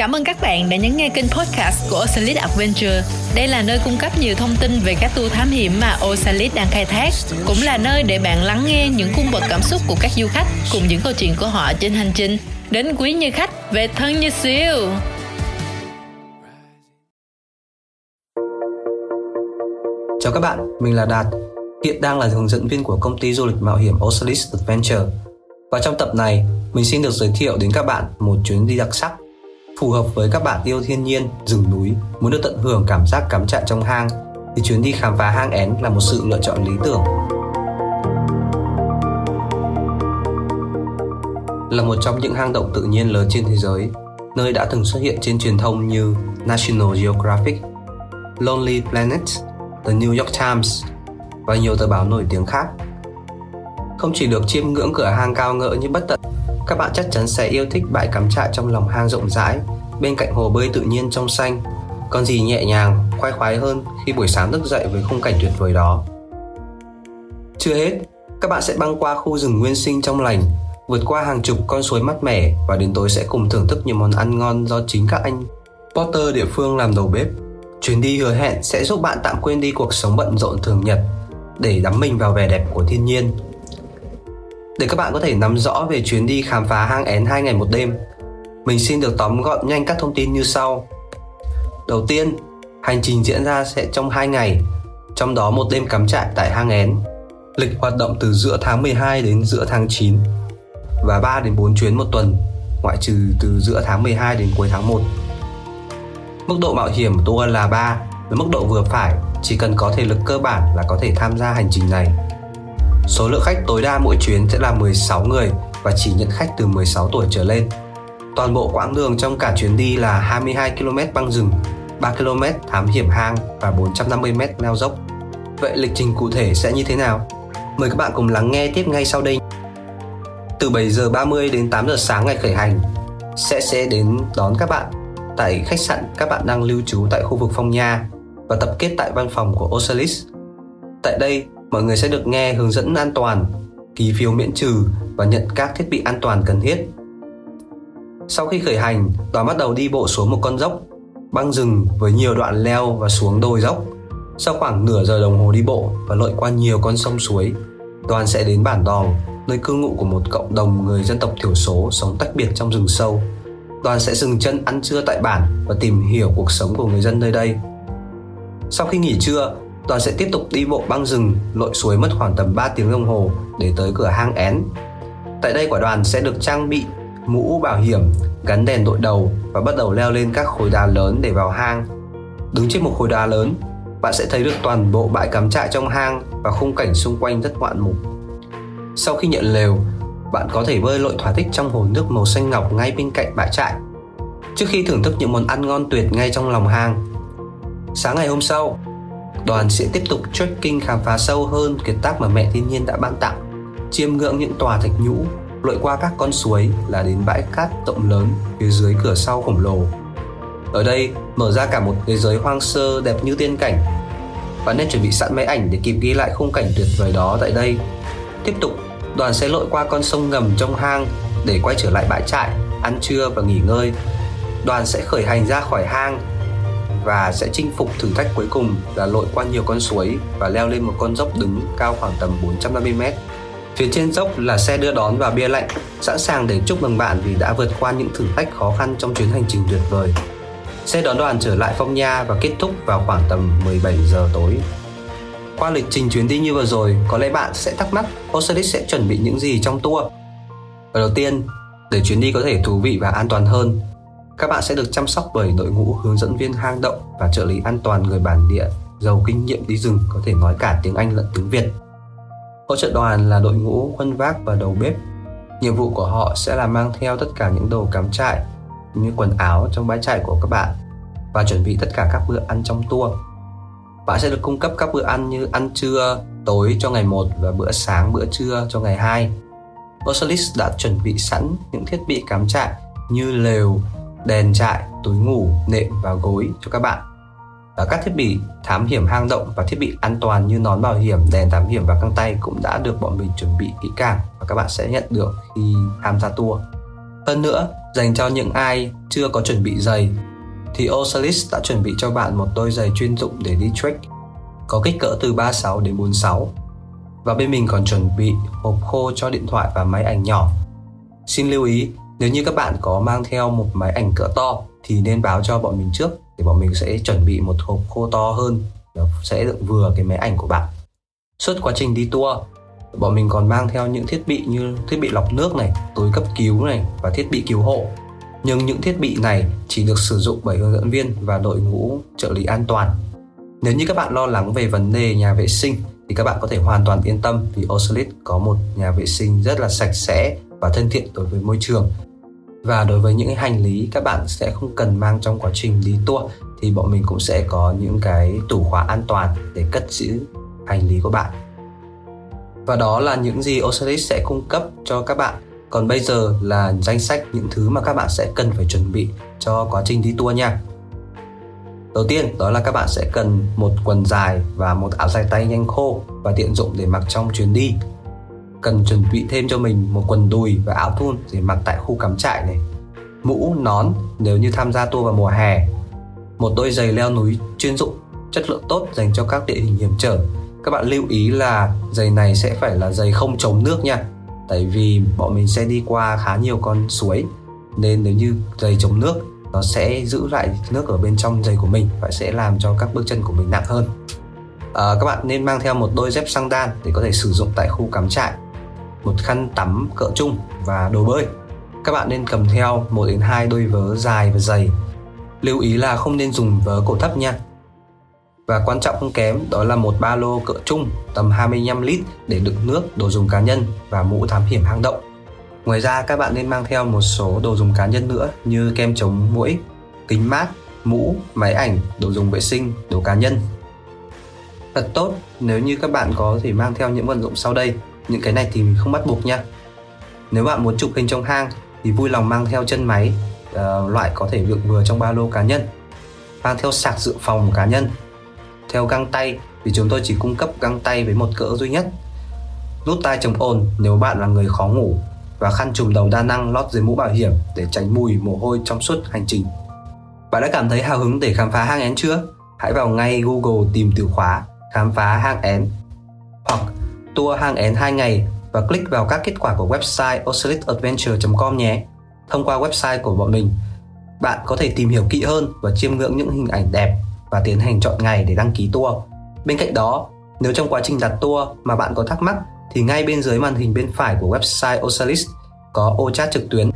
Cảm ơn các bạn đã nhấn nghe kênh podcast của Osalit Adventure. Đây là nơi cung cấp nhiều thông tin về các tour thám hiểm mà Osalit đang khai thác, cũng là nơi để bạn lắng nghe những cung bậc cảm xúc của các du khách cùng những câu chuyện của họ trên hành trình đến quý như khách về thân như siêu. Chào các bạn, mình là Đạt. Hiện đang là hướng dẫn viên của công ty du lịch mạo hiểm Osalis Adventure. Và trong tập này, mình xin được giới thiệu đến các bạn một chuyến đi đặc sắc phù hợp với các bạn yêu thiên nhiên, rừng núi, muốn được tận hưởng cảm giác cắm trại trong hang thì chuyến đi khám phá hang én là một sự lựa chọn lý tưởng. Là một trong những hang động tự nhiên lớn trên thế giới, nơi đã từng xuất hiện trên truyền thông như National Geographic, Lonely Planet, The New York Times và nhiều tờ báo nổi tiếng khác. Không chỉ được chiêm ngưỡng cửa hang cao ngỡ như bất tận các bạn chắc chắn sẽ yêu thích bãi cắm trại trong lòng hang rộng rãi, bên cạnh hồ bơi tự nhiên trong xanh. Còn gì nhẹ nhàng, khoái khoái hơn khi buổi sáng thức dậy với khung cảnh tuyệt vời đó. Chưa hết, các bạn sẽ băng qua khu rừng nguyên sinh trong lành, vượt qua hàng chục con suối mát mẻ và đến tối sẽ cùng thưởng thức những món ăn ngon do chính các anh Potter địa phương làm đầu bếp. Chuyến đi hứa hẹn sẽ giúp bạn tạm quên đi cuộc sống bận rộn thường nhật để đắm mình vào vẻ đẹp của thiên nhiên để các bạn có thể nắm rõ về chuyến đi khám phá hang én 2 ngày một đêm, mình xin được tóm gọn nhanh các thông tin như sau. Đầu tiên, hành trình diễn ra sẽ trong 2 ngày, trong đó một đêm cắm trại tại hang én. Lịch hoạt động từ giữa tháng 12 đến giữa tháng 9 và 3 đến 4 chuyến một tuần, ngoại trừ từ giữa tháng 12 đến cuối tháng 1. Mức độ mạo hiểm của tour là 3, với mức độ vừa phải, chỉ cần có thể lực cơ bản là có thể tham gia hành trình này. Số lượng khách tối đa mỗi chuyến sẽ là 16 người và chỉ nhận khách từ 16 tuổi trở lên. Toàn bộ quãng đường trong cả chuyến đi là 22 km băng rừng, 3 km thám hiểm hang và 450 m leo dốc. Vậy lịch trình cụ thể sẽ như thế nào? Mời các bạn cùng lắng nghe tiếp ngay sau đây. Từ 7 giờ 30 đến 8 giờ sáng ngày khởi hành sẽ sẽ đến đón các bạn tại khách sạn các bạn đang lưu trú tại khu vực Phong Nha và tập kết tại văn phòng của Osalis. Tại đây, mọi người sẽ được nghe hướng dẫn an toàn, ký phiếu miễn trừ và nhận các thiết bị an toàn cần thiết. Sau khi khởi hành, đoàn bắt đầu đi bộ xuống một con dốc, băng rừng với nhiều đoạn leo và xuống đồi dốc. Sau khoảng nửa giờ đồng hồ đi bộ và lội qua nhiều con sông suối, đoàn sẽ đến bản Đòn, nơi cư ngụ của một cộng đồng người dân tộc thiểu số sống tách biệt trong rừng sâu. Đoàn sẽ dừng chân ăn trưa tại bản và tìm hiểu cuộc sống của người dân nơi đây. Sau khi nghỉ trưa, đoàn sẽ tiếp tục đi bộ băng rừng lội suối mất khoảng tầm 3 tiếng đồng hồ để tới cửa hang én. Tại đây quả đoàn sẽ được trang bị mũ bảo hiểm, gắn đèn đội đầu và bắt đầu leo lên các khối đá lớn để vào hang. Đứng trên một khối đá lớn, bạn sẽ thấy được toàn bộ bãi cắm trại trong hang và khung cảnh xung quanh rất ngoạn mục. Sau khi nhận lều, bạn có thể bơi lội thỏa thích trong hồ nước màu xanh ngọc ngay bên cạnh bãi trại. Trước khi thưởng thức những món ăn ngon tuyệt ngay trong lòng hang. Sáng ngày hôm sau, đoàn sẽ tiếp tục trekking khám phá sâu hơn kiệt tác mà mẹ thiên nhiên đã ban tặng. Chiêm ngưỡng những tòa thạch nhũ, lội qua các con suối là đến bãi cát rộng lớn phía dưới cửa sau khổng lồ. Ở đây, mở ra cả một thế giới hoang sơ đẹp như tiên cảnh. Bạn nên chuẩn bị sẵn máy ảnh để kịp ghi lại khung cảnh tuyệt vời đó tại đây. Tiếp tục, đoàn sẽ lội qua con sông ngầm trong hang để quay trở lại bãi trại, ăn trưa và nghỉ ngơi. Đoàn sẽ khởi hành ra khỏi hang và sẽ chinh phục thử thách cuối cùng là lội qua nhiều con suối và leo lên một con dốc đứng cao khoảng tầm 450 mét. Phía trên dốc là xe đưa đón và bia lạnh, sẵn sàng để chúc mừng bạn vì đã vượt qua những thử thách khó khăn trong chuyến hành trình tuyệt vời. Xe đón đoàn trở lại Phong Nha và kết thúc vào khoảng tầm 17 giờ tối. Qua lịch trình chuyến đi như vừa rồi, có lẽ bạn sẽ thắc mắc Osiris sẽ chuẩn bị những gì trong tour. Và đầu tiên, để chuyến đi có thể thú vị và an toàn hơn, các bạn sẽ được chăm sóc bởi đội ngũ hướng dẫn viên hang động và trợ lý an toàn người bản địa giàu kinh nghiệm đi rừng có thể nói cả tiếng Anh lẫn tiếng Việt. Hỗ trợ đoàn là đội ngũ khuân vác và đầu bếp. Nhiệm vụ của họ sẽ là mang theo tất cả những đồ cắm trại như quần áo trong bãi trại của các bạn và chuẩn bị tất cả các bữa ăn trong tour. Bạn sẽ được cung cấp các bữa ăn như ăn trưa, tối cho ngày 1 và bữa sáng, bữa trưa cho ngày 2. Osalis đã chuẩn bị sẵn những thiết bị cắm trại như lều, đèn trại, túi ngủ, nệm và gối cho các bạn. Và các thiết bị thám hiểm hang động và thiết bị an toàn như nón bảo hiểm, đèn thám hiểm và găng tay cũng đã được bọn mình chuẩn bị kỹ càng và các bạn sẽ nhận được khi tham gia tour. Hơn nữa, Dành cho những ai chưa có chuẩn bị giày thì Osalis đã chuẩn bị cho bạn một đôi giày chuyên dụng để đi trek có kích cỡ từ 36 đến 46 và bên mình còn chuẩn bị hộp khô cho điện thoại và máy ảnh nhỏ. Xin lưu ý, nếu như các bạn có mang theo một máy ảnh cỡ to thì nên báo cho bọn mình trước để bọn mình sẽ chuẩn bị một hộp khô to hơn nó sẽ đựng vừa cái máy ảnh của bạn. Suốt quá trình đi tour, bọn mình còn mang theo những thiết bị như thiết bị lọc nước này, túi cấp cứu này và thiết bị cứu hộ. Nhưng những thiết bị này chỉ được sử dụng bởi hướng dẫn viên và đội ngũ trợ lý an toàn. Nếu như các bạn lo lắng về vấn đề nhà vệ sinh thì các bạn có thể hoàn toàn yên tâm vì Ocelit có một nhà vệ sinh rất là sạch sẽ và thân thiện đối với môi trường. Và đối với những hành lý các bạn sẽ không cần mang trong quá trình đi tour, thì bọn mình cũng sẽ có những cái tủ khóa an toàn để cất giữ hành lý của bạn. Và đó là những gì Osiris sẽ cung cấp cho các bạn. Còn bây giờ là danh sách những thứ mà các bạn sẽ cần phải chuẩn bị cho quá trình đi tour nha. Đầu tiên, đó là các bạn sẽ cần một quần dài và một áo dài tay nhanh khô và tiện dụng để mặc trong chuyến đi. Cần chuẩn bị thêm cho mình một quần đùi và áo thun để mặc tại khu cắm trại này. Mũ, nón nếu như tham gia tour vào mùa hè. Một đôi giày leo núi chuyên dụng, chất lượng tốt dành cho các địa hình hiểm trở. Các bạn lưu ý là giày này sẽ phải là giày không chống nước nha. Tại vì bọn mình sẽ đi qua khá nhiều con suối nên nếu như giày chống nước nó sẽ giữ lại nước ở bên trong giày của mình và sẽ làm cho các bước chân của mình nặng hơn à, các bạn nên mang theo một đôi dép xăng đan để có thể sử dụng tại khu cắm trại một khăn tắm cỡ chung và đồ bơi các bạn nên cầm theo một đến hai đôi vớ dài và dày lưu ý là không nên dùng vớ cổ thấp nha và quan trọng không kém đó là một ba lô cỡ chung tầm 25 lít để đựng nước, đồ dùng cá nhân và mũ thám hiểm hang động. Ngoài ra các bạn nên mang theo một số đồ dùng cá nhân nữa như kem chống muỗi, kính mát, mũ, máy ảnh, đồ dùng vệ sinh, đồ cá nhân. Thật tốt nếu như các bạn có thể mang theo những vật dụng sau đây, những cái này thì không bắt buộc nha. Nếu bạn muốn chụp hình trong hang thì vui lòng mang theo chân máy, uh, loại có thể đựng vừa trong ba lô cá nhân. Mang theo sạc dự phòng cá nhân. Theo găng tay vì chúng tôi chỉ cung cấp găng tay với một cỡ duy nhất. Nút tai chống ồn nếu bạn là người khó ngủ và khăn trùm đầu đa năng lót dưới mũ bảo hiểm để tránh mùi mồ hôi trong suốt hành trình. Bạn đã cảm thấy hào hứng để khám phá hang én chưa? Hãy vào ngay Google tìm từ khóa khám phá hang én hoặc tour hang én 2 ngày và click vào các kết quả của website ocelotadventure.com nhé. Thông qua website của bọn mình, bạn có thể tìm hiểu kỹ hơn và chiêm ngưỡng những hình ảnh đẹp và tiến hành chọn ngày để đăng ký tour. Bên cạnh đó, nếu trong quá trình đặt tour mà bạn có thắc mắc thì ngay bên dưới màn hình bên phải của website Osalis có ô chat trực tuyến.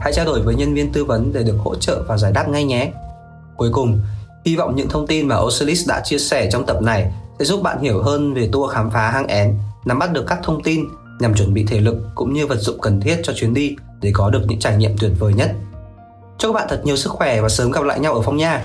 Hãy trao đổi với nhân viên tư vấn để được hỗ trợ và giải đáp ngay nhé. Cuối cùng, hy vọng những thông tin mà Osalis đã chia sẻ trong tập này sẽ giúp bạn hiểu hơn về tour khám phá hang én, nắm bắt được các thông tin nhằm chuẩn bị thể lực cũng như vật dụng cần thiết cho chuyến đi để có được những trải nghiệm tuyệt vời nhất. Chúc các bạn thật nhiều sức khỏe và sớm gặp lại nhau ở phong nha.